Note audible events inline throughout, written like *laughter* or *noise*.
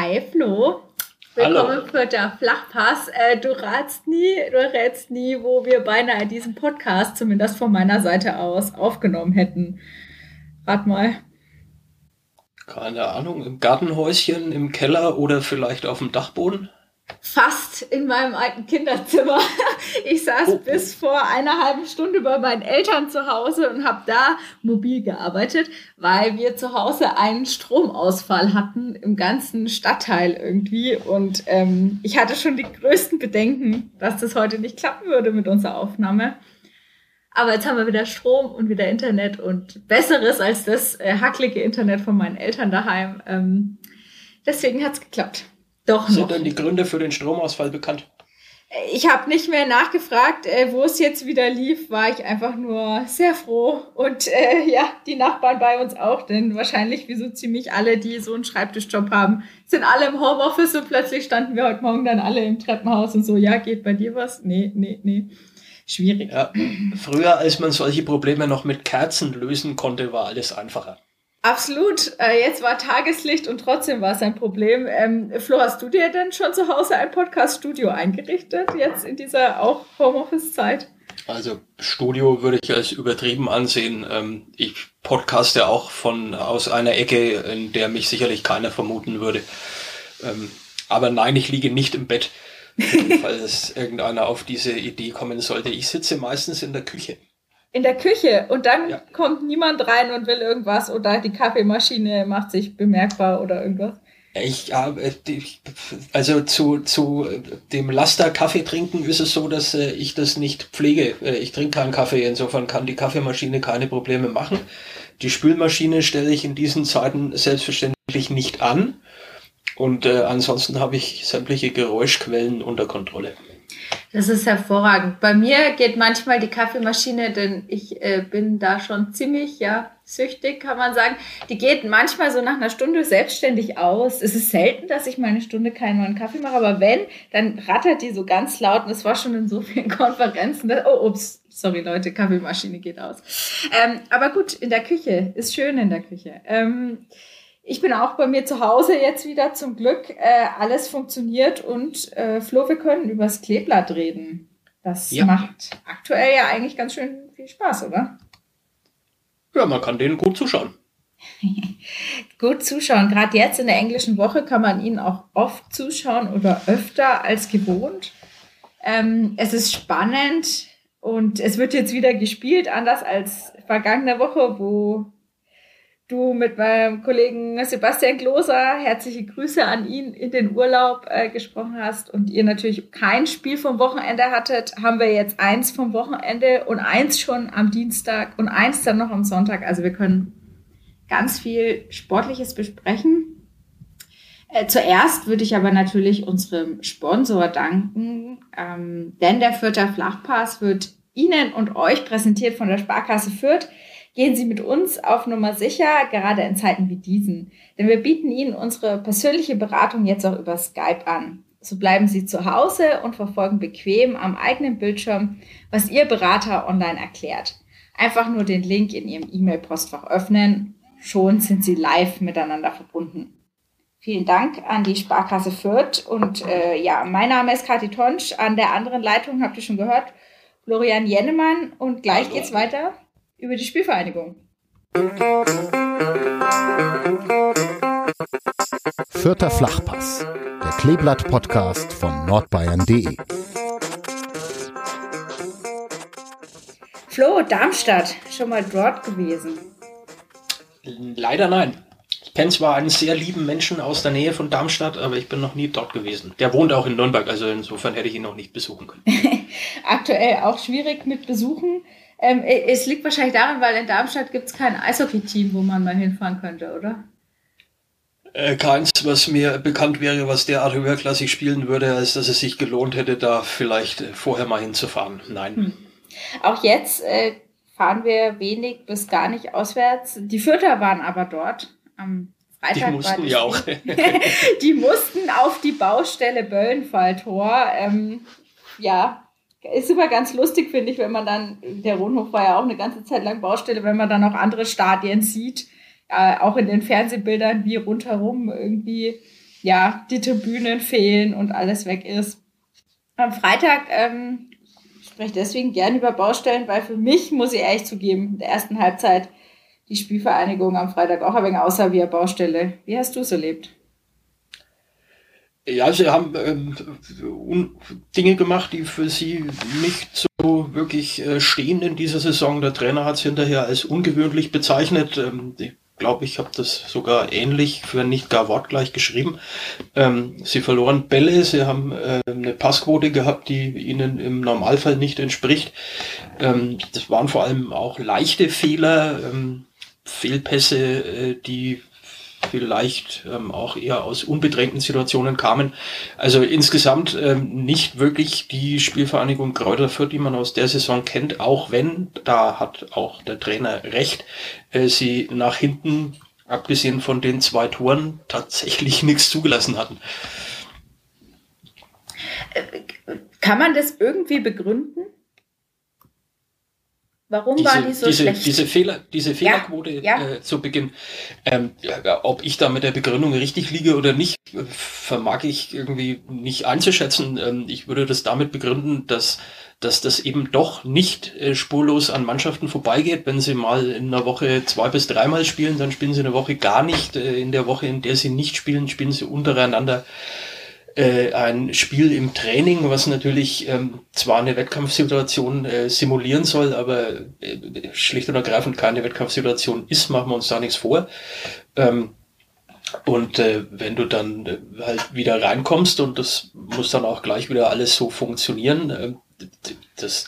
Hi Flo. Willkommen für der Flachpass. Äh, du ratst nie, du rätst nie, wo wir beinahe diesen Podcast, zumindest von meiner Seite aus, aufgenommen hätten. Rat mal. Keine Ahnung, im Gartenhäuschen, im Keller oder vielleicht auf dem Dachboden? Fast in meinem alten Kinderzimmer. *laughs* Ich saß oh. bis vor einer halben Stunde bei meinen Eltern zu Hause und habe da mobil gearbeitet, weil wir zu Hause einen Stromausfall hatten im ganzen Stadtteil irgendwie. Und ähm, ich hatte schon die größten Bedenken, dass das heute nicht klappen würde mit unserer Aufnahme. Aber jetzt haben wir wieder Strom und wieder Internet und besseres als das äh, hacklige Internet von meinen Eltern daheim. Ähm, deswegen hat's geklappt. Doch Sind noch. denn die Gründe für den Stromausfall bekannt? Ich habe nicht mehr nachgefragt, äh, wo es jetzt wieder lief, war ich einfach nur sehr froh. Und äh, ja, die Nachbarn bei uns auch, denn wahrscheinlich wie so ziemlich alle, die so einen Schreibtischjob haben, sind alle im Homeoffice und plötzlich standen wir heute Morgen dann alle im Treppenhaus und so, ja, geht bei dir was? Nee, nee, nee. Schwierig. Ja, früher, als man solche Probleme noch mit Kerzen lösen konnte, war alles einfacher. Absolut. Äh, jetzt war Tageslicht und trotzdem war es ein Problem. Ähm, Flo, hast du dir denn schon zu Hause ein Podcast-Studio eingerichtet, jetzt in dieser auch Homeoffice-Zeit? Also Studio würde ich als übertrieben ansehen. Ähm, ich podcaste auch von aus einer Ecke, in der mich sicherlich keiner vermuten würde. Ähm, aber nein, ich liege nicht im Bett, *laughs* falls irgendeiner auf diese Idee kommen sollte. Ich sitze meistens in der Küche in der Küche und dann ja. kommt niemand rein und will irgendwas oder die Kaffeemaschine macht sich bemerkbar oder irgendwas. Ich habe, also zu, zu dem Laster Kaffee trinken ist es so, dass äh, ich das nicht pflege. Äh, ich trinke keinen Kaffee, insofern kann die Kaffeemaschine keine Probleme machen. Die Spülmaschine stelle ich in diesen Zeiten selbstverständlich nicht an. Und äh, ansonsten habe ich sämtliche Geräuschquellen unter Kontrolle. Das ist hervorragend. Bei mir geht manchmal die Kaffeemaschine, denn ich äh, bin da schon ziemlich, ja, süchtig, kann man sagen. Die geht manchmal so nach einer Stunde selbstständig aus. Es ist selten, dass ich mal eine Stunde keinen neuen Kaffee mache, aber wenn, dann rattert die so ganz laut und es war schon in so vielen *laughs* Konferenzen. Dass, oh, ups, sorry Leute, Kaffeemaschine geht aus. Ähm, aber gut, in der Küche, ist schön in der Küche. Ähm, ich bin auch bei mir zu Hause jetzt wieder zum Glück. Äh, alles funktioniert und äh, Flo, wir können übers Kleeblatt reden. Das ja. macht aktuell ja eigentlich ganz schön viel Spaß, oder? Ja, man kann denen gut zuschauen. *laughs* gut zuschauen. Gerade jetzt in der englischen Woche kann man ihnen auch oft zuschauen oder öfter als gewohnt. Ähm, es ist spannend und es wird jetzt wieder gespielt, anders als vergangene Woche, wo du mit meinem Kollegen Sebastian Gloser, herzliche Grüße an ihn, in den Urlaub äh, gesprochen hast und ihr natürlich kein Spiel vom Wochenende hattet, haben wir jetzt eins vom Wochenende und eins schon am Dienstag und eins dann noch am Sonntag. Also wir können ganz viel Sportliches besprechen. Äh, zuerst würde ich aber natürlich unserem Sponsor danken, ähm, denn der Fürther Flachpass wird Ihnen und euch präsentiert von der Sparkasse Fürth. Gehen Sie mit uns auf Nummer sicher, gerade in Zeiten wie diesen. Denn wir bieten Ihnen unsere persönliche Beratung jetzt auch über Skype an. So bleiben Sie zu Hause und verfolgen bequem am eigenen Bildschirm, was Ihr Berater online erklärt. Einfach nur den Link in Ihrem E-Mail-Postfach öffnen. Schon sind Sie live miteinander verbunden. Vielen Dank an die Sparkasse Fürth. Und äh, ja, mein Name ist Kathi Tonsch. An der anderen Leitung habt ihr schon gehört, Florian Jennemann. Und gleich Hallo. geht's weiter über die Spielvereinigung. Vierter Flachpass, der Kleeblatt-Podcast von nordbayern.de. Flo, Darmstadt, schon mal dort gewesen? Leider nein. Ich kenne zwar einen sehr lieben Menschen aus der Nähe von Darmstadt, aber ich bin noch nie dort gewesen. Der wohnt auch in Nürnberg, also insofern hätte ich ihn noch nicht besuchen können. *laughs* Aktuell auch schwierig mit Besuchen. Ähm, es liegt wahrscheinlich daran, weil in Darmstadt gibt es kein Eishockey-Team, wo man mal hinfahren könnte, oder? Äh, keins, was mir bekannt wäre, was derart höherklassig spielen würde, als dass es sich gelohnt hätte, da vielleicht äh, vorher mal hinzufahren. Nein. Hm. Auch jetzt äh, fahren wir wenig bis gar nicht auswärts. Die Fürther waren aber dort am Freitag. Die mussten ja auch. *laughs* *laughs* die mussten auf die Baustelle Böllenfalltor. Ähm, ja, ist immer ganz lustig, finde ich, wenn man dann, der Rundhof war ja auch eine ganze Zeit lang Baustelle, wenn man dann auch andere Stadien sieht, äh, auch in den Fernsehbildern, wie rundherum irgendwie ja, die Tribünen fehlen und alles weg ist. Am Freitag ähm, spreche deswegen gerne über Baustellen, weil für mich, muss ich ehrlich zugeben, in der ersten Halbzeit die Spielvereinigung am Freitag auch ein wenig außer wie eine Baustelle. Wie hast du es erlebt? Ja, sie haben ähm, Dinge gemacht, die für sie nicht so wirklich äh, stehen in dieser Saison. Der Trainer hat es hinterher als ungewöhnlich bezeichnet. Ähm, ich glaube, ich habe das sogar ähnlich, für nicht gar wortgleich geschrieben. Ähm, sie verloren Bälle, sie haben äh, eine Passquote gehabt, die ihnen im Normalfall nicht entspricht. Ähm, das waren vor allem auch leichte Fehler, ähm, Fehlpässe, äh, die vielleicht ähm, auch eher aus unbedrängten Situationen kamen. Also insgesamt ähm, nicht wirklich die Spielvereinigung Kräuter Fürth, die man aus der Saison kennt, auch wenn, da hat auch der Trainer recht, äh, sie nach hinten, abgesehen von den zwei Toren, tatsächlich *laughs* nichts zugelassen hatten. Äh, kann man das irgendwie begründen? Warum diese, war die so diese, schlecht? Diese, Fehler, diese Fehlerquote ja, ja. Äh, zu Beginn, ähm, ja, ob ich da mit der Begründung richtig liege oder nicht, äh, vermag ich irgendwie nicht einzuschätzen. Ähm, ich würde das damit begründen, dass, dass das eben doch nicht äh, spurlos an Mannschaften vorbeigeht. Wenn sie mal in einer Woche zwei bis dreimal spielen, dann spielen sie eine Woche gar nicht. Äh, in der Woche, in der sie nicht spielen, spielen sie untereinander äh, ein Spiel im Training, was natürlich ähm, zwar eine Wettkampfsituation äh, simulieren soll, aber äh, schlicht und ergreifend keine Wettkampfsituation ist, machen wir uns da nichts vor. Ähm, und äh, wenn du dann äh, halt wieder reinkommst und das muss dann auch gleich wieder alles so funktionieren, äh, das,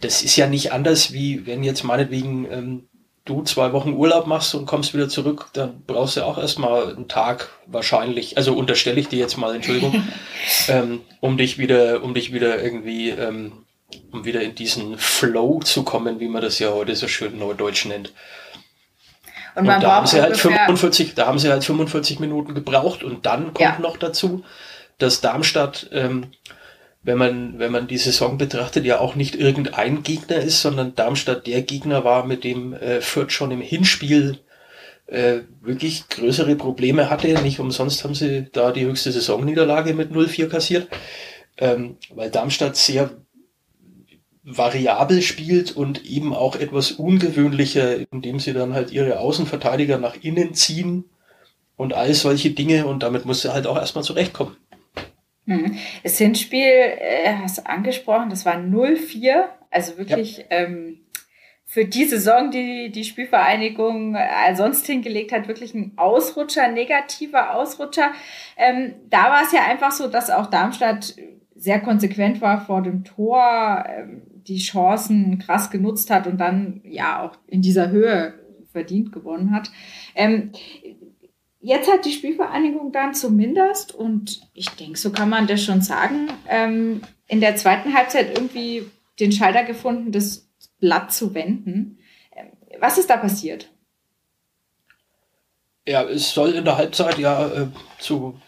das ist ja nicht anders, wie wenn jetzt meinetwegen ähm, du zwei Wochen Urlaub machst und kommst wieder zurück, dann brauchst du auch erstmal einen Tag wahrscheinlich, also unterstelle ich dir jetzt mal, Entschuldigung, *laughs* ähm, um dich wieder, um dich wieder irgendwie, ähm, um wieder in diesen Flow zu kommen, wie man das ja heute so schön neudeutsch nennt. Und, und da haben sie halt 45, da haben sie halt 45 Minuten gebraucht und dann kommt ja. noch dazu, dass Darmstadt ähm, wenn man, wenn man die Saison betrachtet, ja auch nicht irgendein Gegner ist, sondern Darmstadt der Gegner war, mit dem äh, Fürth schon im Hinspiel äh, wirklich größere Probleme hatte. Nicht umsonst haben sie da die höchste Saisonniederlage mit 0-4 kassiert, ähm, weil Darmstadt sehr variabel spielt und eben auch etwas ungewöhnlicher, indem sie dann halt ihre Außenverteidiger nach innen ziehen und all solche Dinge und damit muss sie halt auch erstmal zurechtkommen. Hm. Das Hinspiel, äh, hast du angesprochen, das war 0-4. Also wirklich ja. ähm, für die Saison, die die Spielvereinigung äh, sonst hingelegt hat, wirklich ein Ausrutscher, negativer Ausrutscher. Ähm, da war es ja einfach so, dass auch Darmstadt sehr konsequent war vor dem Tor, ähm, die Chancen krass genutzt hat und dann ja auch in dieser Höhe verdient gewonnen hat. Ähm, Jetzt hat die Spielvereinigung dann zumindest, und ich denke, so kann man das schon sagen, ähm, in der zweiten Halbzeit irgendwie den Schalter gefunden, das Blatt zu wenden. Ähm, was ist da passiert? Ja, es soll in der Halbzeit ja äh, zu,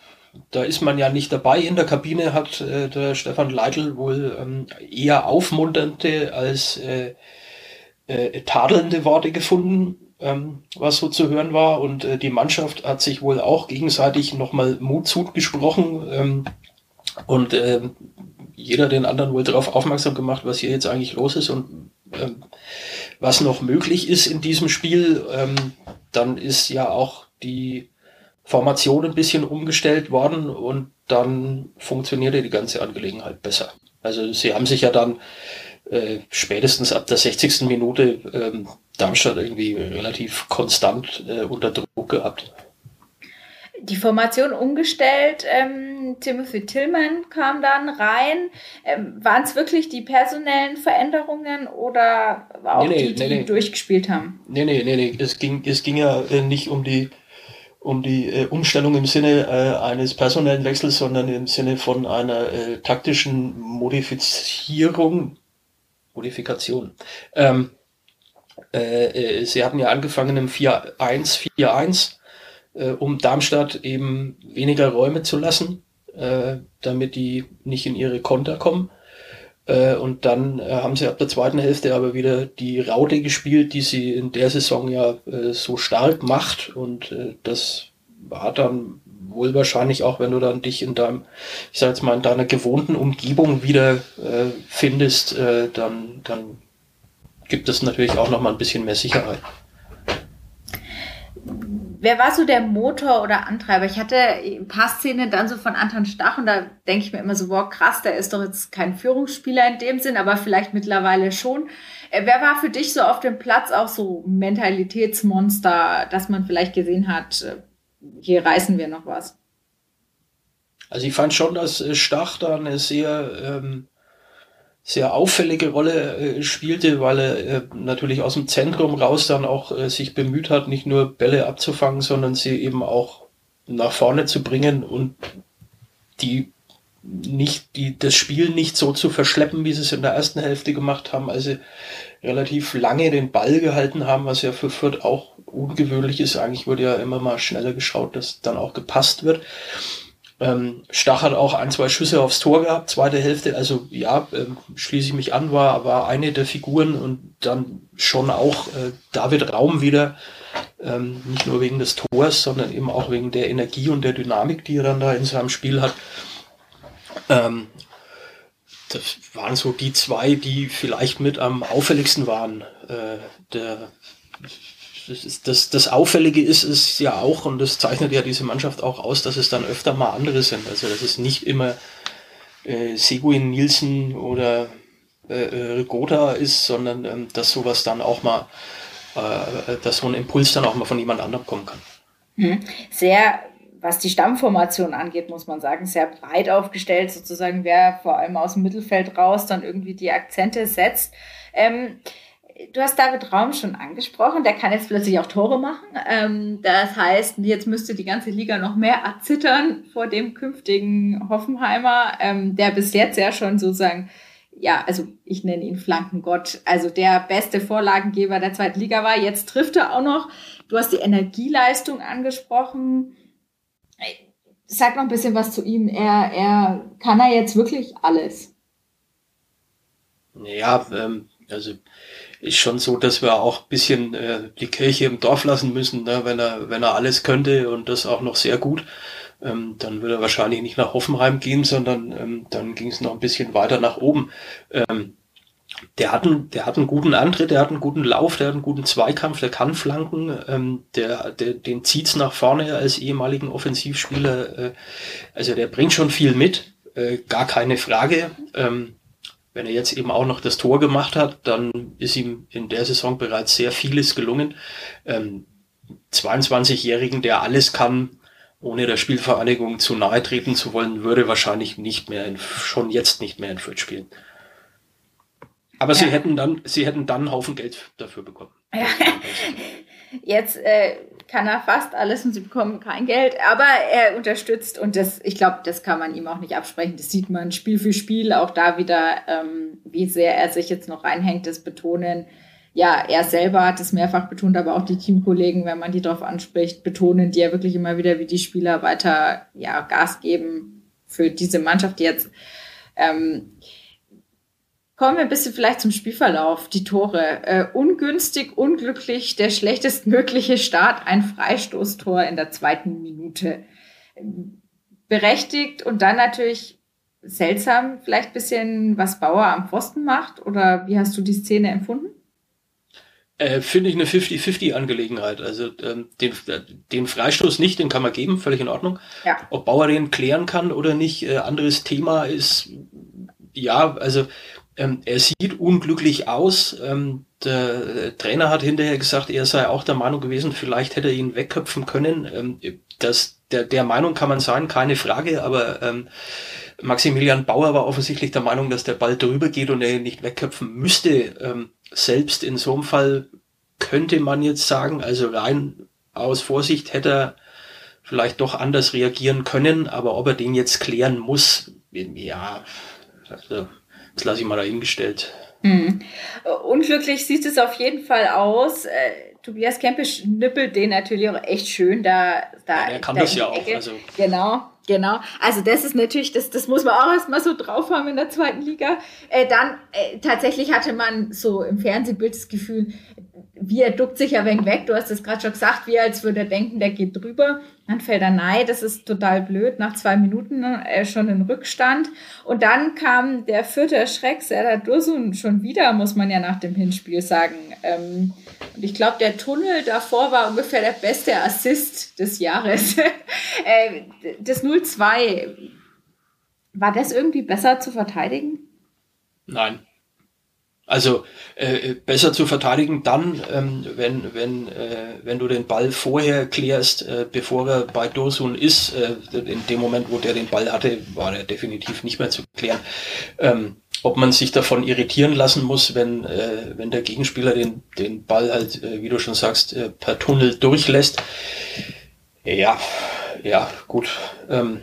da ist man ja nicht dabei. In der Kabine hat äh, der Stefan Leitl wohl ähm, eher aufmunternde als äh, äh, tadelnde Worte gefunden ähm, was so zu hören war. Und äh, die Mannschaft hat sich wohl auch gegenseitig nochmal Mut zugesprochen ähm, und äh, jeder den anderen wohl darauf aufmerksam gemacht, was hier jetzt eigentlich los ist und ähm, was noch möglich ist in diesem Spiel. Ähm, dann ist ja auch die Formation ein bisschen umgestellt worden und dann funktionierte die ganze Angelegenheit besser. Also sie haben sich ja dann äh, spätestens ab der 60. Minute ähm, Darmstadt irgendwie relativ konstant äh, unter Druck gehabt. Die Formation umgestellt, ähm, Timothy Tillman kam dann rein. Ähm, Waren es wirklich die personellen Veränderungen oder auch nee, nee, die, die nee, durchgespielt haben? Nee, nee, nee, nee. Es ging, es ging ja äh, nicht um die um die äh, Umstellung im Sinne äh, eines personellen Wechsels, sondern im Sinne von einer äh, taktischen Modifizierung, Modifikation. Ähm, äh, äh, sie hatten ja angefangen im 4-1, 4-1, äh, um Darmstadt eben weniger Räume zu lassen, äh, damit die nicht in ihre Konter kommen. Äh, und dann äh, haben sie ab der zweiten Hälfte aber wieder die Raute gespielt, die sie in der Saison ja äh, so stark macht. Und äh, das hat dann wohl wahrscheinlich auch, wenn du dann dich in deinem, ich sag jetzt mal, in deiner gewohnten Umgebung wieder äh, findest, äh, dann, dann gibt es natürlich auch nochmal ein bisschen mehr Sicherheit. Wer war so der Motor oder Antreiber? Ich hatte ein paar Szenen dann so von Anton Stach und da denke ich mir immer so, wow, krass, der ist doch jetzt kein Führungsspieler in dem Sinn, aber vielleicht mittlerweile schon. Äh, wer war für dich so auf dem Platz auch so Mentalitätsmonster, dass man vielleicht gesehen hat, äh, hier reißen wir noch was? Also ich fand schon, dass äh, Stach da eine sehr ähm, sehr auffällige Rolle äh, spielte, weil er äh, natürlich aus dem Zentrum raus dann auch äh, sich bemüht hat, nicht nur Bälle abzufangen, sondern sie eben auch nach vorne zu bringen und die nicht, die, das Spiel nicht so zu verschleppen, wie sie es in der ersten Hälfte gemacht haben, also relativ lange den Ball gehalten haben, was ja für Fürth auch ungewöhnlich ist. Eigentlich wurde ja immer mal schneller geschaut, dass dann auch gepasst wird. Ähm, Stach hat auch ein, zwei Schüsse aufs Tor gehabt, zweite Hälfte. Also ja, ähm, schließe ich mich an, war, war eine der Figuren und dann schon auch äh, David Raum wieder. Ähm, nicht nur wegen des Tors, sondern eben auch wegen der Energie und der Dynamik, die er dann da in seinem Spiel hat. Ähm, das waren so die zwei, die vielleicht mit am auffälligsten waren. Äh, der das, das, das Auffällige ist es ja auch, und das zeichnet ja diese Mannschaft auch aus, dass es dann öfter mal andere sind. Also dass es nicht immer äh, Seguin, Nielsen oder äh, äh, Rigoda ist, sondern ähm, dass sowas dann auch mal, äh, dass so ein Impuls dann auch mal von jemand anderem kommen kann. Mhm. Sehr, was die Stammformation angeht, muss man sagen, sehr breit aufgestellt, sozusagen, wer vor allem aus dem Mittelfeld raus dann irgendwie die Akzente setzt. Ähm, du hast David Raum schon angesprochen, der kann jetzt plötzlich auch Tore machen. Ähm, das heißt, jetzt müsste die ganze Liga noch mehr erzittern vor dem künftigen Hoffenheimer, ähm, der bis jetzt ja schon sozusagen, ja, also ich nenne ihn Flankengott, also der beste Vorlagengeber der zweiten Liga war. Jetzt trifft er auch noch. Du hast die Energieleistung angesprochen. Sag noch ein bisschen was zu ihm. Er, er kann er jetzt wirklich alles. Ja, ähm, also ist schon so, dass wir auch ein bisschen äh, die Kirche im Dorf lassen müssen, ne? wenn er wenn er alles könnte und das auch noch sehr gut, ähm, dann würde er wahrscheinlich nicht nach Hoffenheim gehen, sondern ähm, dann ging es noch ein bisschen weiter nach oben. Ähm, der hat, einen, der hat einen guten Antritt, der hat einen guten Lauf, der hat einen guten Zweikampf, der kann flanken, ähm, der, der, den zieht's nach vorne als ehemaligen Offensivspieler. Äh, also der bringt schon viel mit, äh, gar keine Frage. Ähm, wenn er jetzt eben auch noch das Tor gemacht hat, dann ist ihm in der Saison bereits sehr vieles gelungen. Ähm, 22-Jährigen, der alles kann, ohne der Spielvereinigung zu nahe treten zu wollen, würde wahrscheinlich nicht mehr in, schon jetzt nicht mehr in Fürth spielen. Aber ja. sie hätten dann, sie hätten dann einen Haufen Geld dafür bekommen. Ja. *laughs* Jetzt äh, kann er fast alles und sie bekommen kein Geld, aber er unterstützt und das, ich glaube, das kann man ihm auch nicht absprechen. Das sieht man Spiel für Spiel, auch da wieder, ähm, wie sehr er sich jetzt noch reinhängt, das Betonen. Ja, er selber hat es mehrfach betont, aber auch die Teamkollegen, wenn man die darauf anspricht, betonen die ja wirklich immer wieder, wie die Spieler weiter ja, Gas geben für diese Mannschaft, die jetzt ähm, Kommen wir ein bisschen vielleicht zum Spielverlauf, die Tore. Äh, ungünstig, unglücklich, der schlechtestmögliche Start, ein Freistoßtor in der zweiten Minute. Berechtigt und dann natürlich seltsam, vielleicht ein bisschen, was Bauer am Pfosten macht. Oder wie hast du die Szene empfunden? Äh, Finde ich eine 50-50-Angelegenheit. Also ähm, den, den Freistoß nicht, den kann man geben, völlig in Ordnung. Ja. Ob Bauer den klären kann oder nicht, äh, anderes Thema ist, ja, also ähm, er sieht unglücklich aus. Ähm, der Trainer hat hinterher gesagt, er sei auch der Meinung gewesen, vielleicht hätte er ihn wegköpfen können. Ähm, das, der, der Meinung kann man sein, keine Frage, aber ähm, Maximilian Bauer war offensichtlich der Meinung, dass der Ball drüber geht und er ihn nicht wegköpfen müsste. Ähm, selbst in so einem Fall könnte man jetzt sagen, also rein aus Vorsicht hätte er vielleicht doch anders reagieren können, aber ob er den jetzt klären muss, ja, also das lasse ich mal dahingestellt. Hm. Unglücklich sieht es auf jeden Fall aus. Äh, Tobias Kempisch nippelt den natürlich auch echt schön da. da ja, er kann da das ja auch. Also. Genau, genau. Also das ist natürlich, das, das muss man auch erstmal so drauf haben in der zweiten Liga. Äh, dann äh, tatsächlich hatte man so im Fernsehbild das Gefühl, wie er duckt sich ein wenig weg. Du hast es gerade schon gesagt, wie als würde er denken, der geht drüber. Dann fällt er nein, das ist total blöd. Nach zwei Minuten äh, schon in Rückstand. Und dann kam der vierte Schreck, Serdar Dursun, schon wieder, muss man ja nach dem Hinspiel sagen. Ähm, und ich glaube, der Tunnel davor war ungefähr der beste Assist des Jahres. *laughs* äh, das 0-2, war das irgendwie besser zu verteidigen? Nein. Also äh, besser zu verteidigen dann, ähm, wenn, wenn, äh, wenn du den Ball vorher klärst, äh, bevor er bei Dosun ist. Äh, in dem Moment, wo der den Ball hatte, war er definitiv nicht mehr zu klären. Ähm, ob man sich davon irritieren lassen muss, wenn, äh, wenn der Gegenspieler den, den Ball halt, äh, wie du schon sagst, äh, per Tunnel durchlässt. Ja, ja, gut. Ähm,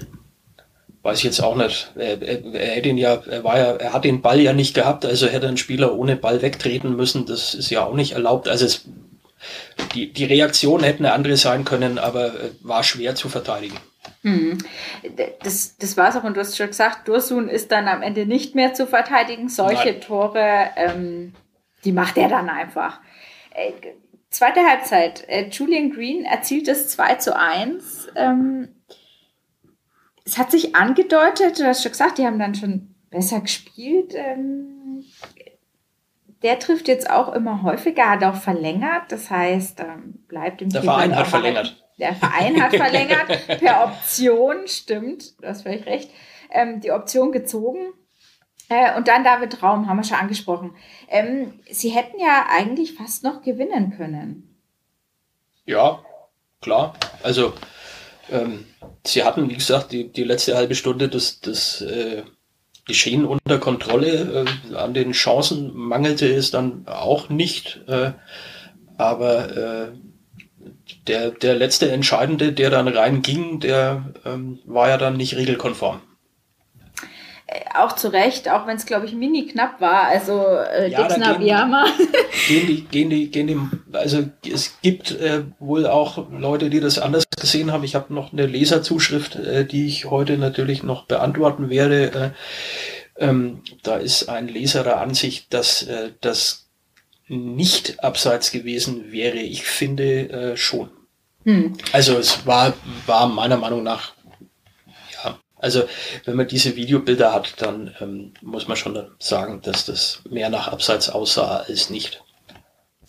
weiß ich jetzt auch nicht. Er, er, er hätte ihn ja, er war ja, er hat den Ball ja nicht gehabt, also hätte ein Spieler ohne Ball wegtreten müssen. Das ist ja auch nicht erlaubt. Also es, die, die Reaktion hätte eine andere sein können, aber äh, war schwer zu verteidigen. Hm. Das, das war es auch, und du hast schon gesagt, Dursun ist dann am Ende nicht mehr zu verteidigen. Solche Nein. Tore, ähm, die macht er dann einfach. Äh, zweite Halbzeit, äh, Julian Green erzielt das 2 zu 1. Ähm, es hat sich angedeutet, du hast schon gesagt, die haben dann schon besser gespielt. Ähm, der trifft jetzt auch immer häufiger, hat auch verlängert. Das heißt, ähm, bleibt im Der Verein hat verlängert. Der Verein hat verlängert per Option, stimmt, du hast völlig recht. Ähm, die Option gezogen. Äh, und dann David Raum, haben wir schon angesprochen. Ähm, sie hätten ja eigentlich fast noch gewinnen können. Ja, klar. Also ähm, sie hatten, wie gesagt, die, die letzte halbe Stunde das, das äh, Geschehen unter Kontrolle. Äh, an den Chancen mangelte es dann auch nicht. Äh, aber äh, der, der letzte Entscheidende, der dann reinging, der ähm, war ja dann nicht regelkonform auch zu Recht, auch wenn es, glaube ich, mini knapp war. Also äh, ja, Dixner Biama. *laughs* Gehen die, gehen die, gehen die, also es gibt äh, wohl auch Leute, die das anders gesehen haben. Ich habe noch eine Leserzuschrift, äh, die ich heute natürlich noch beantworten werde. Äh, ähm, da ist ein Leser der Ansicht, dass äh, das nicht abseits gewesen wäre. Ich finde äh, schon. Hm. Also es war, war meiner Meinung nach also wenn man diese Videobilder hat, dann ähm, muss man schon sagen, dass das mehr nach Abseits aussah als nicht.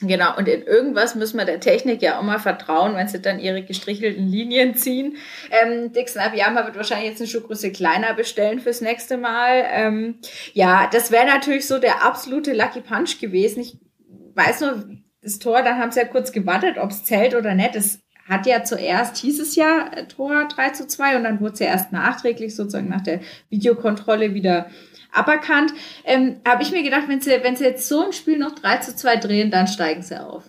Genau, und in irgendwas müssen wir der Technik ja auch mal vertrauen, wenn sie dann ihre gestrichelten Linien ziehen. Ähm, Dixon Abiyama wird wahrscheinlich jetzt eine Schuhgröße kleiner bestellen fürs nächste Mal. Ähm, ja, das wäre natürlich so der absolute Lucky Punch gewesen. Ich weiß nur, das Tor, da haben sie ja kurz gewartet, ob es zählt oder nicht. Das hat ja zuerst, hieß es ja äh, Tor 3 zu 2 und dann wurde es ja erst nachträglich sozusagen nach der Videokontrolle wieder aberkannt. Ähm, Habe ich mir gedacht, wenn sie, wenn sie jetzt so ein Spiel noch 3 zu 2 drehen, dann steigen sie auf.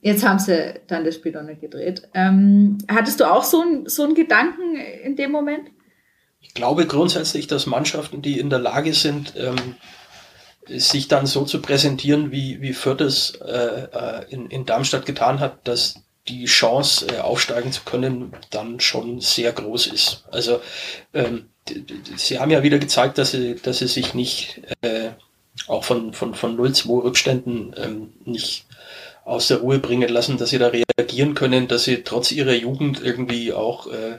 Jetzt haben sie dann das Spiel noch nicht gedreht. Ähm, hattest du auch so, ein, so einen Gedanken in dem Moment? Ich glaube grundsätzlich, dass Mannschaften, die in der Lage sind, ähm, sich dann so zu präsentieren, wie, wie Fürth es äh, äh in, in Darmstadt getan hat, dass die Chance, äh, aufsteigen zu können, dann schon sehr groß ist. Also ähm, sie haben ja wieder gezeigt, dass sie, dass sie sich nicht äh, auch von, von, von 0-2 Rückständen ähm, nicht aus der Ruhe bringen lassen, dass sie da reagieren können, dass sie trotz ihrer Jugend irgendwie auch äh,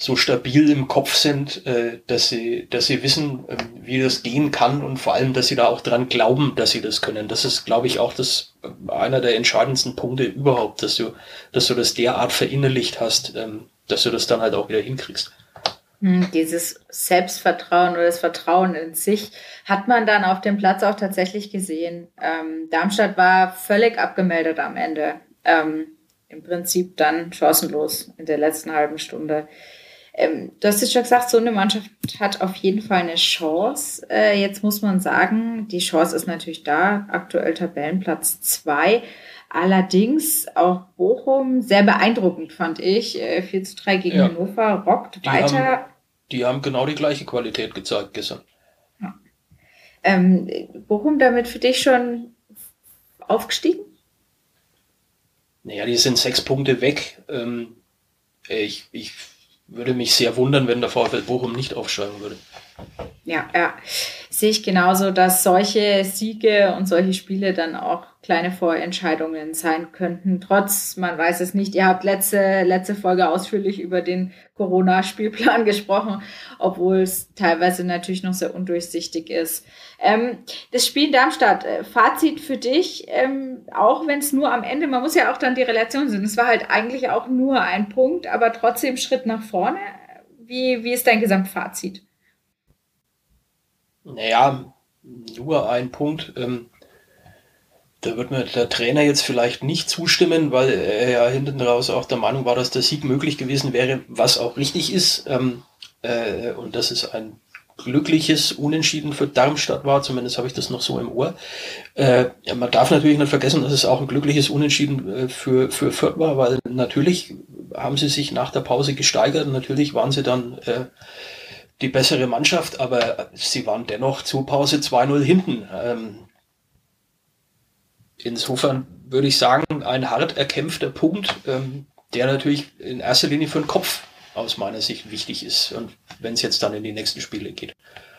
so stabil im Kopf sind, äh, dass sie, dass sie wissen, äh, wie das gehen kann und vor allem, dass sie da auch dran glauben, dass sie das können. Das ist, glaube ich, auch das äh, einer der entscheidendsten Punkte überhaupt, dass du, dass du das derart verinnerlicht hast, ähm, dass du das dann halt auch wieder hinkriegst. Hm, dieses Selbstvertrauen oder das Vertrauen in sich hat man dann auf dem Platz auch tatsächlich gesehen. Ähm, Darmstadt war völlig abgemeldet am Ende. Ähm, Im Prinzip dann chancenlos in der letzten halben Stunde ähm, du hast es schon gesagt, so eine Mannschaft hat auf jeden Fall eine Chance. Äh, jetzt muss man sagen, die Chance ist natürlich da, aktuell Tabellenplatz zwei. Allerdings auch Bochum sehr beeindruckend, fand ich. Äh, 4 zu 3 gegen ja. Hannover, rockt die weiter. Haben, die haben genau die gleiche Qualität gezeigt gestern. Ja. Ähm, Bochum damit für dich schon aufgestiegen? Naja, die sind sechs Punkte weg. Ähm, ich, ich würde mich sehr wundern, wenn der VfL Bochum nicht aufsteigen würde. Ja, ja. Sehe ich genauso, dass solche Siege und solche Spiele dann auch kleine Vorentscheidungen sein könnten. Trotz, man weiß es nicht. Ihr habt letzte, letzte Folge ausführlich über den Corona-Spielplan *laughs* gesprochen, obwohl es teilweise natürlich noch sehr undurchsichtig ist. Ähm, das Spiel Darmstadt, äh, Fazit für dich, ähm, auch wenn es nur am Ende, man muss ja auch dann die Relation sehen. Es war halt eigentlich auch nur ein Punkt, aber trotzdem Schritt nach vorne. Wie, wie ist dein Gesamtfazit? Naja, nur ein Punkt. Ähm, da wird mir der Trainer jetzt vielleicht nicht zustimmen, weil er ja hinten raus auch der Meinung war, dass der Sieg möglich gewesen wäre, was auch richtig ist. Ähm, äh, und dass es ein glückliches Unentschieden für Darmstadt war, zumindest habe ich das noch so im Ohr. Äh, man darf natürlich nicht vergessen, dass es auch ein glückliches Unentschieden äh, für, für Fürth war, weil natürlich haben sie sich nach der Pause gesteigert, natürlich waren sie dann äh, die bessere Mannschaft, aber sie waren dennoch zur Pause 2-0 hinten. Ähm, insofern würde ich sagen, ein hart erkämpfter Punkt, ähm, der natürlich in erster Linie für den Kopf aus meiner Sicht wichtig ist und wenn es jetzt dann in die nächsten Spiele geht.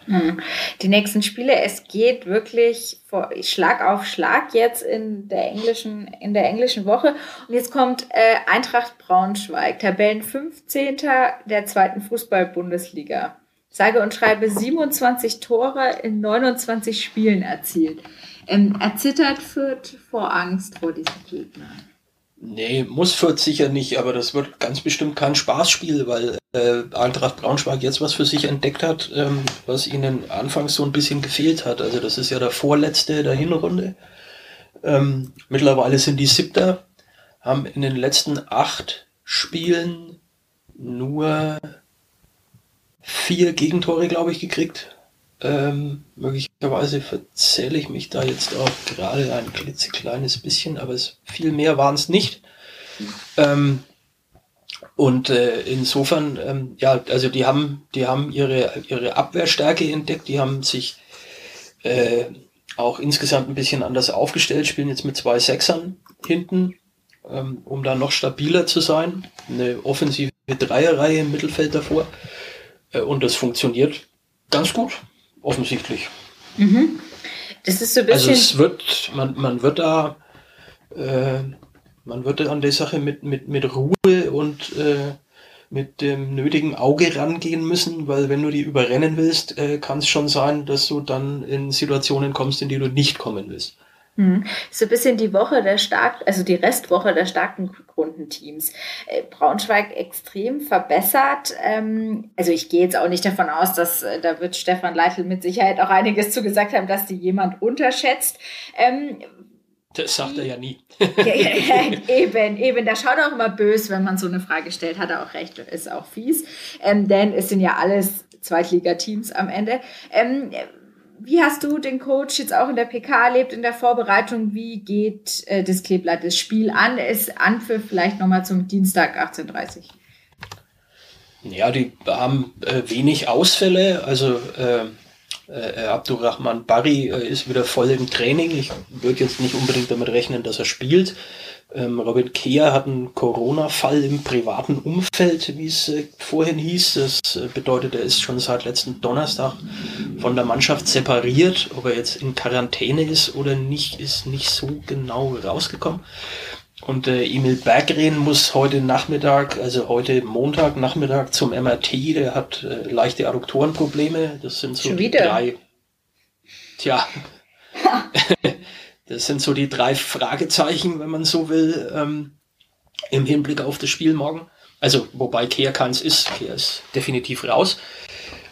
Hm. Die nächsten Spiele, es geht wirklich vor, Schlag auf Schlag jetzt in der englischen, in der englischen Woche. Und jetzt kommt äh, Eintracht Braunschweig, Tabellen 15. der zweiten Fußball-Bundesliga. Sage und schreibe 27 Tore in 29 Spielen erzielt. Ähm, erzittert Fürth vor Angst vor diesem Gegner. Nee, muss Fürth sicher nicht, aber das wird ganz bestimmt kein Spaßspiel, weil äh, Eintracht Braunschweig jetzt was für sich entdeckt hat, ähm, was ihnen anfangs so ein bisschen gefehlt hat. Also das ist ja der vorletzte der Hinrunde. Ähm, mittlerweile sind die Siebter, haben in den letzten acht Spielen nur vier Gegentore, glaube ich, gekriegt. Ähm, möglicherweise verzähle ich mich da jetzt auch gerade ein klitzekleines bisschen, aber es, viel mehr waren es nicht. Ähm, und äh, insofern, ähm, ja, also die haben, die haben ihre, ihre Abwehrstärke entdeckt, die haben sich äh, auch insgesamt ein bisschen anders aufgestellt, spielen jetzt mit zwei Sechsern hinten, ähm, um da noch stabiler zu sein. Eine offensive Dreierreihe im Mittelfeld davor. Äh, und das funktioniert ganz gut, offensichtlich. Mhm. Das ist so ein bisschen. Also es wird, man, man wird da, äh, man wird an die Sache mit, mit, mit Ruhe und äh, mit dem nötigen Auge rangehen müssen, weil wenn du die überrennen willst, äh, kann es schon sein, dass du dann in Situationen kommst, in die du nicht kommen willst. Mhm. So ein bisschen die Woche der stark, also die Restwoche der starken Grundenteams. Äh, Braunschweig extrem verbessert. Ähm, also ich gehe jetzt auch nicht davon aus, dass äh, da wird Stefan Leitl mit Sicherheit auch einiges zu gesagt haben, dass die jemand unterschätzt. Ähm, das sagt er ja nie. *laughs* eben, eben. Da schaut er auch immer böse, wenn man so eine Frage stellt. Hat er auch recht, ist auch fies. Ähm, denn es sind ja alles Zweitligateams am Ende. Ähm, wie hast du den Coach jetzt auch in der PK erlebt, in der Vorbereitung? Wie geht äh, das Kleeblatt das Spiel an? Ist Anpfiff vielleicht nochmal zum Dienstag 18.30 Ja, die haben äh, wenig Ausfälle. Also äh, äh, Abdurrahman Barry äh, ist wieder voll im Training. Ich würde jetzt nicht unbedingt damit rechnen, dass er spielt. Ähm, Robin Kehr hat einen Corona-Fall im privaten Umfeld, wie es äh, vorhin hieß. Das äh, bedeutet, er ist schon seit letzten Donnerstag von der Mannschaft separiert. Ob er jetzt in Quarantäne ist oder nicht, ist nicht so genau rausgekommen. Und äh, Emil Berggren muss heute Nachmittag, also heute Montag Nachmittag zum MRT. Der hat äh, leichte Adduktorenprobleme. Das sind so die drei. Tja. *laughs* *laughs* Das sind so die drei Fragezeichen, wenn man so will, ähm, im Hinblick auf das Spiel morgen. Also, wobei Kehr keins ist. Kehr ist definitiv raus.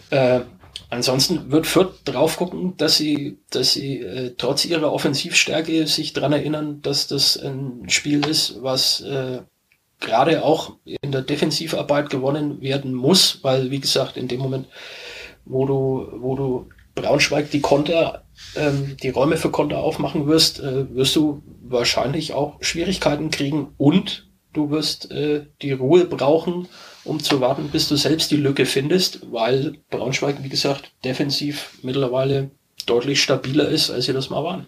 Äh, ansonsten wird Fürth drauf gucken, dass sie, dass sie äh, trotz ihrer Offensivstärke sich dran erinnern, dass das ein Spiel ist, was äh, gerade auch in der Defensivarbeit gewonnen werden muss, weil, wie gesagt, in dem Moment, wo du, wo du Braunschweig die Konter ähm, die Räume für Konter aufmachen wirst, äh, wirst du wahrscheinlich auch Schwierigkeiten kriegen und du wirst äh, die Ruhe brauchen, um zu warten, bis du selbst die Lücke findest, weil Braunschweig, wie gesagt, defensiv mittlerweile deutlich stabiler ist, als sie das mal waren.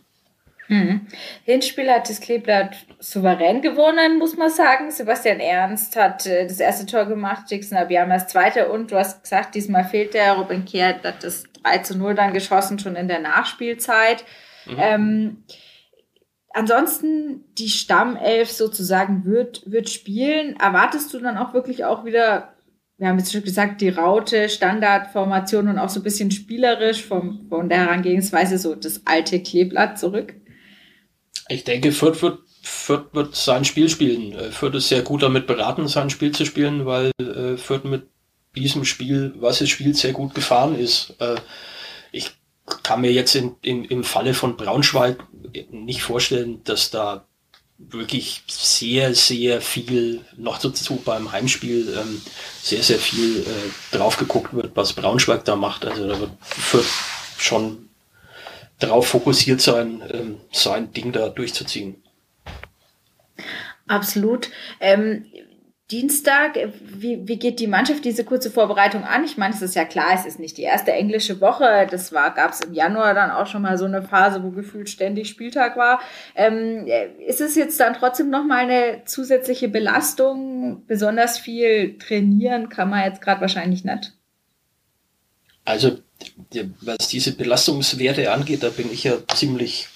Mhm. Hinspiel hat das Kleeblatt souverän gewonnen, muss man sagen. Sebastian Ernst hat äh, das erste Tor gemacht, Dixon Abiyama das zweite und du hast gesagt, diesmal fehlt der. Robin Kehr hat das 3 zu 0 dann geschossen, schon in der Nachspielzeit. Mhm. Ähm, ansonsten die Stammelf sozusagen wird, wird spielen. Erwartest du dann auch wirklich auch wieder, wir haben jetzt schon gesagt, die Raute, Standardformation und auch so ein bisschen spielerisch vom, von der Herangehensweise so das alte Kleeblatt zurück? Ich denke, Fürth wird, Fürth wird sein Spiel spielen. Äh, Fürth ist sehr gut damit beraten, sein Spiel zu spielen, weil äh, Fürth mit diesem Spiel, was es spielt, sehr gut gefahren ist. Äh, ich kann mir jetzt in, in, im Falle von Braunschweig nicht vorstellen, dass da wirklich sehr, sehr viel noch dazu beim Heimspiel ähm, sehr, sehr viel äh, drauf geguckt wird, was Braunschweig da macht. Also da wird schon darauf fokussiert sein, ähm, sein Ding da durchzuziehen. Absolut. Ähm, Dienstag, wie, wie geht die Mannschaft diese kurze Vorbereitung an? Ich meine, es ist ja klar, es ist nicht die erste englische Woche. Das gab es im Januar dann auch schon mal so eine Phase, wo gefühlt ständig Spieltag war. Ähm, ist es jetzt dann trotzdem nochmal eine zusätzliche Belastung? Besonders viel trainieren kann man jetzt gerade wahrscheinlich nicht. Also, was diese Belastungswerte angeht, da bin ich ja ziemlich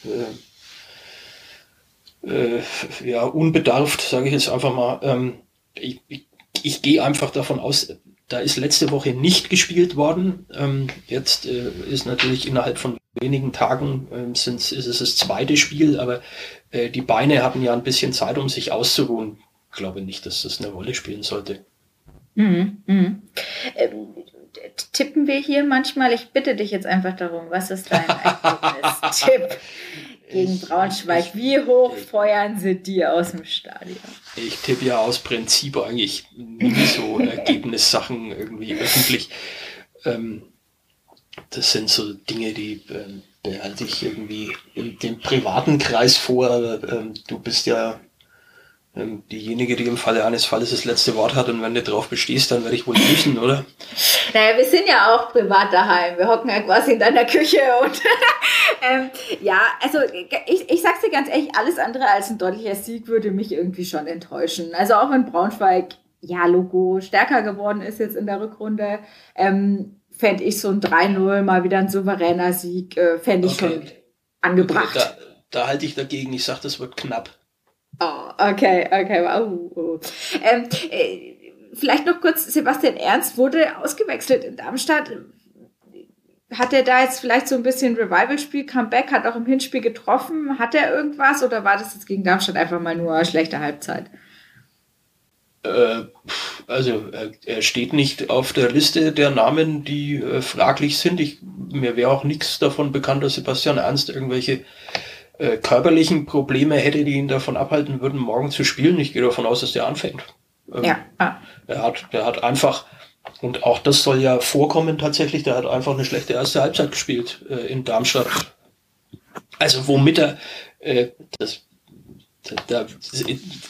äh, äh, ja, unbedarft, sage ich jetzt einfach mal. Ähm, ich, ich, ich gehe einfach davon aus, da ist letzte Woche nicht gespielt worden. Ähm, jetzt äh, ist natürlich innerhalb von wenigen Tagen ähm, sind, ist es das zweite Spiel, aber äh, die Beine hatten ja ein bisschen Zeit, um sich auszuruhen. Ich glaube nicht, dass das eine Rolle spielen sollte. Mhm, mh. ähm, tippen wir hier manchmal? Ich bitte dich jetzt einfach darum, was *laughs* ist dein Ergebnis-Tipp? Gegen Braunschweig. Wie hoch feuern sie die aus dem Stadion? Ich tippe ja aus Prinzip eigentlich nie so *laughs* Ergebnissachen irgendwie öffentlich. Ähm, das sind so Dinge, die ähm, behalte ich irgendwie in dem privaten Kreis vor. Ähm, du bist ja ähm, diejenige, die im Falle eines Falles das letzte Wort hat und wenn du drauf bestehst, dann werde ich wohl müssen, *laughs* oder? Naja, wir sind ja auch privat daheim. Wir hocken ja quasi in deiner Küche und *laughs* ähm, ja, also ich, ich sag's dir ganz ehrlich, alles andere als ein deutlicher Sieg würde mich irgendwie schon enttäuschen. Also auch wenn Braunschweig, ja, Logo stärker geworden ist jetzt in der Rückrunde, ähm, fände ich so ein 3-0 mal wieder ein souveräner Sieg, äh, fände ich okay. schon angebracht. Da, da halte ich dagegen. Ich sag, das wird knapp. Oh, okay, okay, wow. Oh. Ähm, äh, vielleicht noch kurz, Sebastian Ernst wurde ausgewechselt in Darmstadt. Hat er da jetzt vielleicht so ein bisschen Revival-Spiel, Comeback, hat auch im Hinspiel getroffen? Hat er irgendwas oder war das jetzt gegen Darmstadt einfach mal nur schlechte Halbzeit? Äh, also er steht nicht auf der Liste der Namen, die äh, fraglich sind. Ich, mir wäre auch nichts davon bekannt, dass Sebastian Ernst irgendwelche äh, körperlichen Probleme hätte, die ihn davon abhalten würden, morgen zu spielen. Ich gehe davon aus, dass der anfängt. Ähm, ja. Ah. Er hat, der hat einfach, und auch das soll ja vorkommen tatsächlich, der hat einfach eine schlechte erste Halbzeit gespielt äh, in Darmstadt. Also womit er, äh, das, da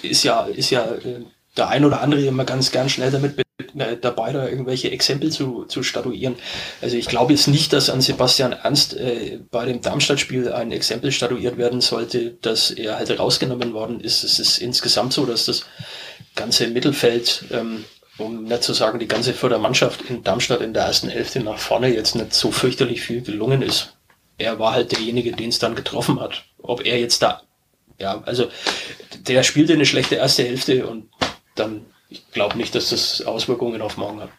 ist ja, ist ja äh, der ein oder andere immer ganz gern schnell damit dabei, da irgendwelche Exempel zu, zu statuieren. Also ich glaube jetzt nicht, dass an Sebastian Ernst äh, bei dem Darmstadt-Spiel ein Exempel statuiert werden sollte, dass er halt rausgenommen worden ist. Es ist insgesamt so, dass das ganze Mittelfeld, ähm, um nicht zu sagen die ganze Fördermannschaft in Darmstadt in der ersten Hälfte nach vorne jetzt nicht so fürchterlich viel gelungen ist. Er war halt derjenige, den es dann getroffen hat. Ob er jetzt da, ja, also der spielte eine schlechte erste Hälfte und dann, ich glaube nicht, dass das Auswirkungen auf morgen hat.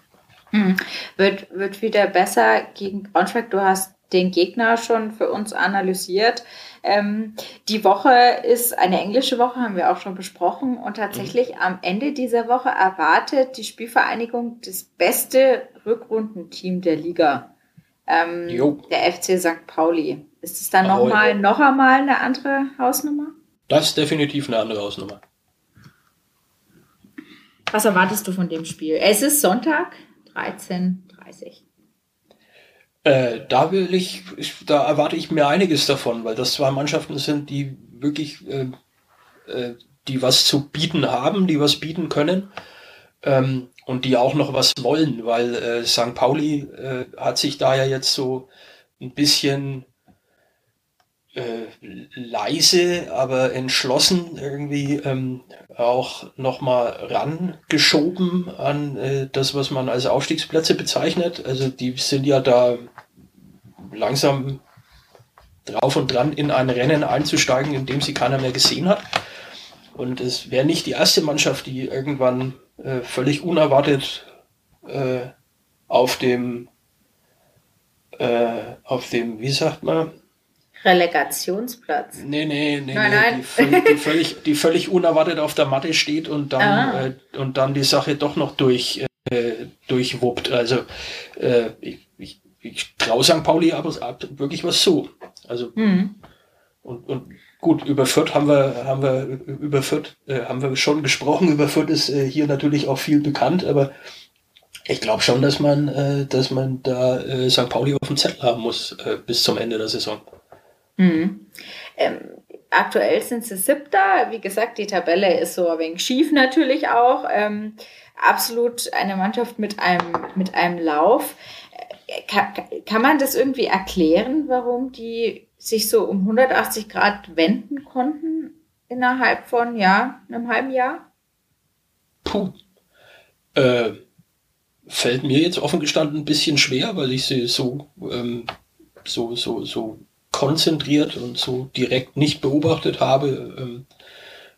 Hm. Wird, wird wieder besser gegen Braunschweig. Du hast den Gegner schon für uns analysiert. Ähm, die Woche ist eine englische Woche, haben wir auch schon besprochen. Und tatsächlich mhm. am Ende dieser Woche erwartet die Spielvereinigung das beste Rückrundenteam der Liga. Ähm, der FC St. Pauli. Ist es dann nochmal noch einmal eine andere Hausnummer? Das ist definitiv eine andere Hausnummer. Was erwartest du von dem Spiel? Es ist Sonntag, 13.30 äh, da will ich, ich, da erwarte ich mir einiges davon, weil das zwei Mannschaften sind, die wirklich, äh, äh, die was zu bieten haben, die was bieten können ähm, und die auch noch was wollen, weil äh, St. Pauli äh, hat sich da ja jetzt so ein bisschen äh, leise, aber entschlossen irgendwie ähm, auch nochmal rangeschoben an äh, das, was man als Aufstiegsplätze bezeichnet. Also die sind ja da langsam drauf und dran, in ein Rennen einzusteigen, in dem sie keiner mehr gesehen hat. Und es wäre nicht die erste Mannschaft, die irgendwann äh, völlig unerwartet äh, auf dem, äh, auf dem, wie sagt man? Relegationsplatz. Nee, nee, nee, nein, nee nein. Die, völlig, die, *laughs* völlig, die völlig unerwartet auf der Matte steht und dann, Ah. äh, und dann die Sache doch noch durch, äh, durchwuppt. Also äh, ich, ich, ich traue St. Pauli aber ab- wirklich was zu. Also Hm. und, und gut, über Fürth haben wir, haben wir, über Fürth äh, haben wir schon gesprochen. Über Fürth ist äh, hier natürlich auch viel bekannt, aber ich glaube schon, dass man, äh, dass man da äh, St. Pauli auf dem Zettel haben muss äh, bis zum Ende der Saison. Mhm. Ähm, aktuell sind sie siebter. Wie gesagt, die Tabelle ist so ein wenig schief natürlich auch. Ähm, absolut eine Mannschaft mit einem, mit einem Lauf. Äh, Kann, kann man das irgendwie erklären, warum die sich so um 180 Grad wenden konnten innerhalb von ja, einem halben Jahr? Puh. Äh, fällt mir jetzt offen gestanden ein bisschen schwer, weil ich sie so, ähm, so, so, so konzentriert und so direkt nicht beobachtet habe. Ähm,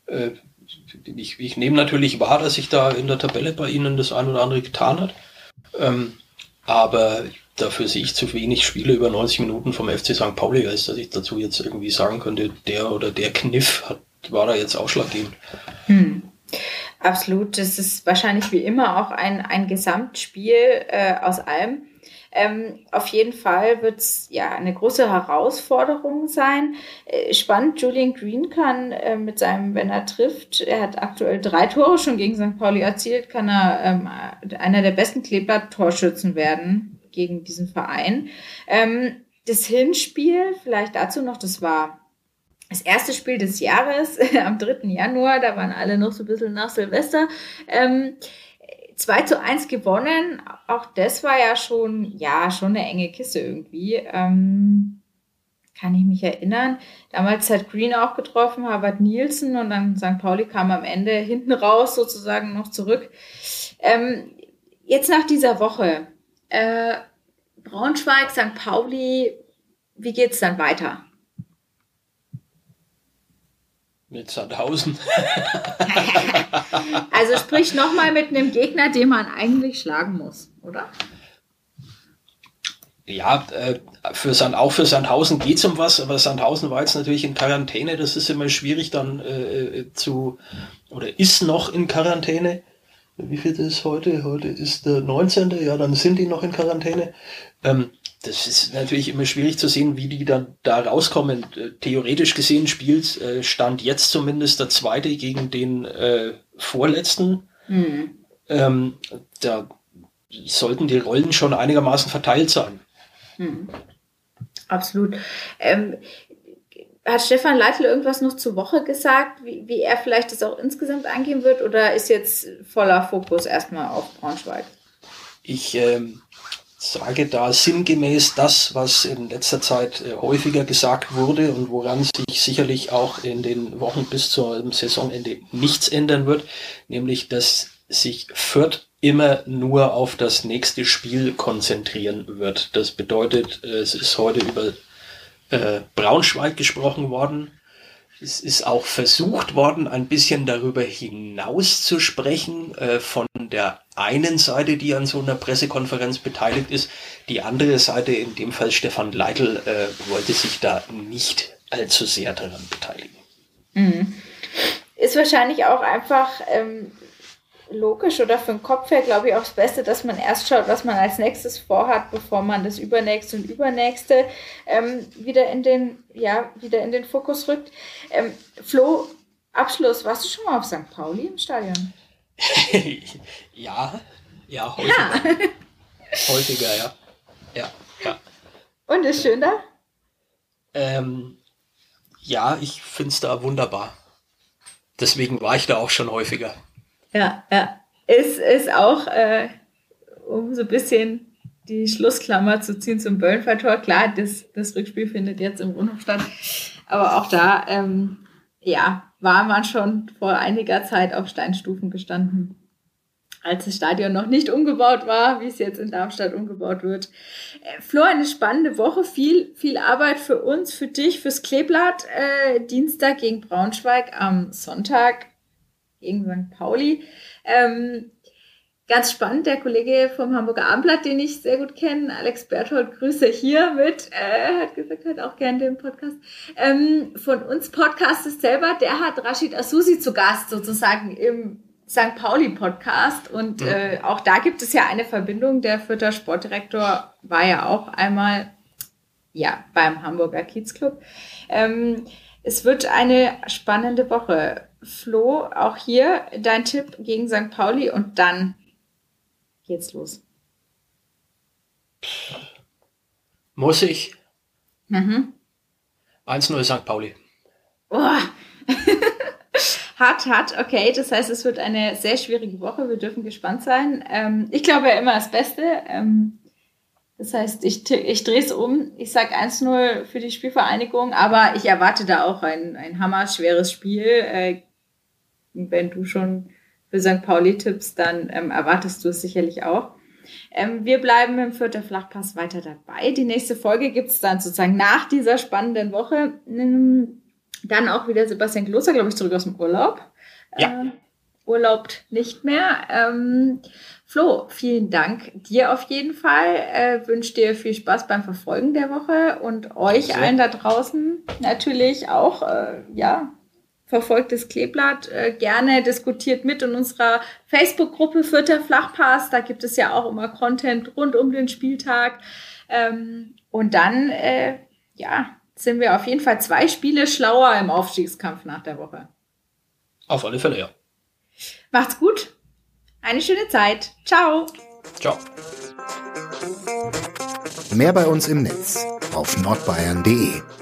äh, ich, ich nehme natürlich wahr, dass sich da in der Tabelle bei Ihnen das ein oder andere getan hat. Ähm, aber dafür sehe ich zu wenig Spiele über 90 Minuten vom FC St. Pauli, als dass ich dazu jetzt irgendwie sagen könnte, der oder der Kniff hat, war da jetzt ausschlaggebend. Hm. Absolut. Das ist wahrscheinlich wie immer auch ein, ein Gesamtspiel äh, aus allem. Ähm, auf jeden Fall wird es ja eine große Herausforderung sein. Äh, spannend, Julian Green kann äh, mit seinem, wenn er trifft, er hat aktuell drei Tore schon gegen St. Pauli erzielt, kann er ähm, einer der besten Kleeblatt-Torschützen werden gegen diesen Verein. Ähm, das Hinspiel, vielleicht dazu noch, das war das erste Spiel des Jahres *laughs* am 3. Januar, da waren alle noch so ein bisschen nach Silvester. Ähm, 2 zu 1 gewonnen. Auch das war ja schon, ja, schon eine enge Kiste irgendwie. Ähm, kann ich mich erinnern. Damals hat Green auch getroffen, Harvard Nielsen und dann St. Pauli kam am Ende hinten raus sozusagen noch zurück. Ähm, jetzt nach dieser Woche, äh, Braunschweig, St. Pauli, wie geht's dann weiter? Mit Sandhausen. *laughs* Also sprich nochmal mit einem Gegner, den man eigentlich schlagen muss, oder? Ja, äh, für Sand, auch für Sandhausen geht's um was, aber Sandhausen war jetzt natürlich in Quarantäne. Das ist immer schwierig dann äh, zu, oder ist noch in Quarantäne. Wie viel ist heute? Heute ist der 19. Ja, dann sind die noch in Quarantäne. Ähm, das ist natürlich immer schwierig zu sehen, wie die dann da rauskommen. Äh, Theoretisch gesehen spielt äh, Stand jetzt zumindest der zweite gegen den äh, vorletzten. Hm. Ähm, da sollten die Rollen schon einigermaßen verteilt sein. Hm. Absolut. Ähm, hat Stefan Leitl irgendwas noch zur Woche gesagt, wie, wie er vielleicht das auch insgesamt angehen wird, oder ist jetzt voller Fokus erstmal auf Braunschweig? Ich ähm, sage da sinngemäß das, was in letzter Zeit äh, häufiger gesagt wurde und woran sich sicherlich auch in den Wochen bis zum Saisonende nichts ändern wird, nämlich dass sich Fürth immer nur auf das nächste Spiel konzentrieren wird. Das bedeutet, äh, es ist heute über äh, Braunschweig gesprochen worden. Es ist auch versucht worden, ein bisschen darüber hinaus zu sprechen, äh, von der einen Seite, die an so einer Pressekonferenz beteiligt ist. Die andere Seite, in dem Fall Stefan Leitl, äh, wollte sich da nicht allzu sehr daran beteiligen. Mhm. Ist wahrscheinlich auch einfach ähm, logisch oder für den Kopf her, glaube ich, auch das Beste, dass man erst schaut, was man als nächstes vorhat, bevor man das übernächste und übernächste ähm, wieder in den, ja, wieder in den Fokus rückt. Ähm, Flo, Abschluss, warst du schon mal auf St. Pauli im Stadion? *laughs* ja, ja, häufiger. Ja. *laughs* Häufiger, ja. Ja, ja. Und ist schön da? Ähm, ja, ich finde es da wunderbar. Deswegen war ich da auch schon häufiger. Ja, ja. Ist, ist auch, äh, um so ein bisschen die Schlussklammer zu ziehen zum Böllenfalltor. Klar, das, das Rückspiel findet jetzt im Rundhof statt. Aber auch da, ähm, ja, war man schon vor einiger Zeit auf Steinstufen gestanden. als das Stadion noch nicht umgebaut war, wie es jetzt in Darmstadt umgebaut wird. Äh, Flo, eine spannende Woche, viel, viel Arbeit für uns, für dich, fürs Kleeblatt. Äh, Dienstag gegen Braunschweig, am Sonntag gegen St. Pauli. Ähm, ganz spannend, der Kollege vom Hamburger Abendblatt, den ich sehr gut kenne, Alex Berthold, Grüße hier mit, äh, hat gesagt, hat auch gerne den Podcast. Ähm, von uns Podcast ist selber, der hat Rashid Asusi zu Gast sozusagen im St. Pauli Podcast und mhm. äh, auch da gibt es ja eine Verbindung. Der Fürther Sportdirektor war ja auch einmal ja beim Hamburger Kiezclub. Ähm, es wird eine spannende Woche. Flo, auch hier dein Tipp gegen St. Pauli und dann geht's los. Muss ich? Mhm. 1-0 St. Pauli. Oh. *laughs* hart, hart, okay. Das heißt, es wird eine sehr schwierige Woche. Wir dürfen gespannt sein. Ähm, ich glaube ja immer das Beste. Ähm, das heißt, ich, ich drehe es um. Ich sage 1-0 für die Spielvereinigung, aber ich erwarte da auch ein, ein hammer-schweres Spiel. Äh, wenn du schon für St. Pauli tippst, dann ähm, erwartest du es sicherlich auch. Ähm, wir bleiben im Vierter Flachpass weiter dabei. Die nächste Folge gibt's dann sozusagen nach dieser spannenden Woche. Ähm, dann auch wieder Sebastian Kloster, glaube ich, zurück aus dem Urlaub. Ja. Äh, urlaubt nicht mehr. Ähm, Flo, vielen Dank dir auf jeden Fall. Äh, wünsche dir viel Spaß beim Verfolgen der Woche und euch allen da draußen natürlich auch, äh, ja, verfolgt das Kleeblatt äh, gerne, diskutiert mit in unserer Facebook-Gruppe Vierter Flachpass. Da gibt es ja auch immer Content rund um den Spieltag. Ähm, und dann, äh, ja, sind wir auf jeden Fall zwei Spiele schlauer im Aufstiegskampf nach der Woche. Auf alle Fälle, ja. Macht's gut. Eine schöne Zeit. Ciao. Ciao. Mehr bei uns im Netz auf nordbayern.de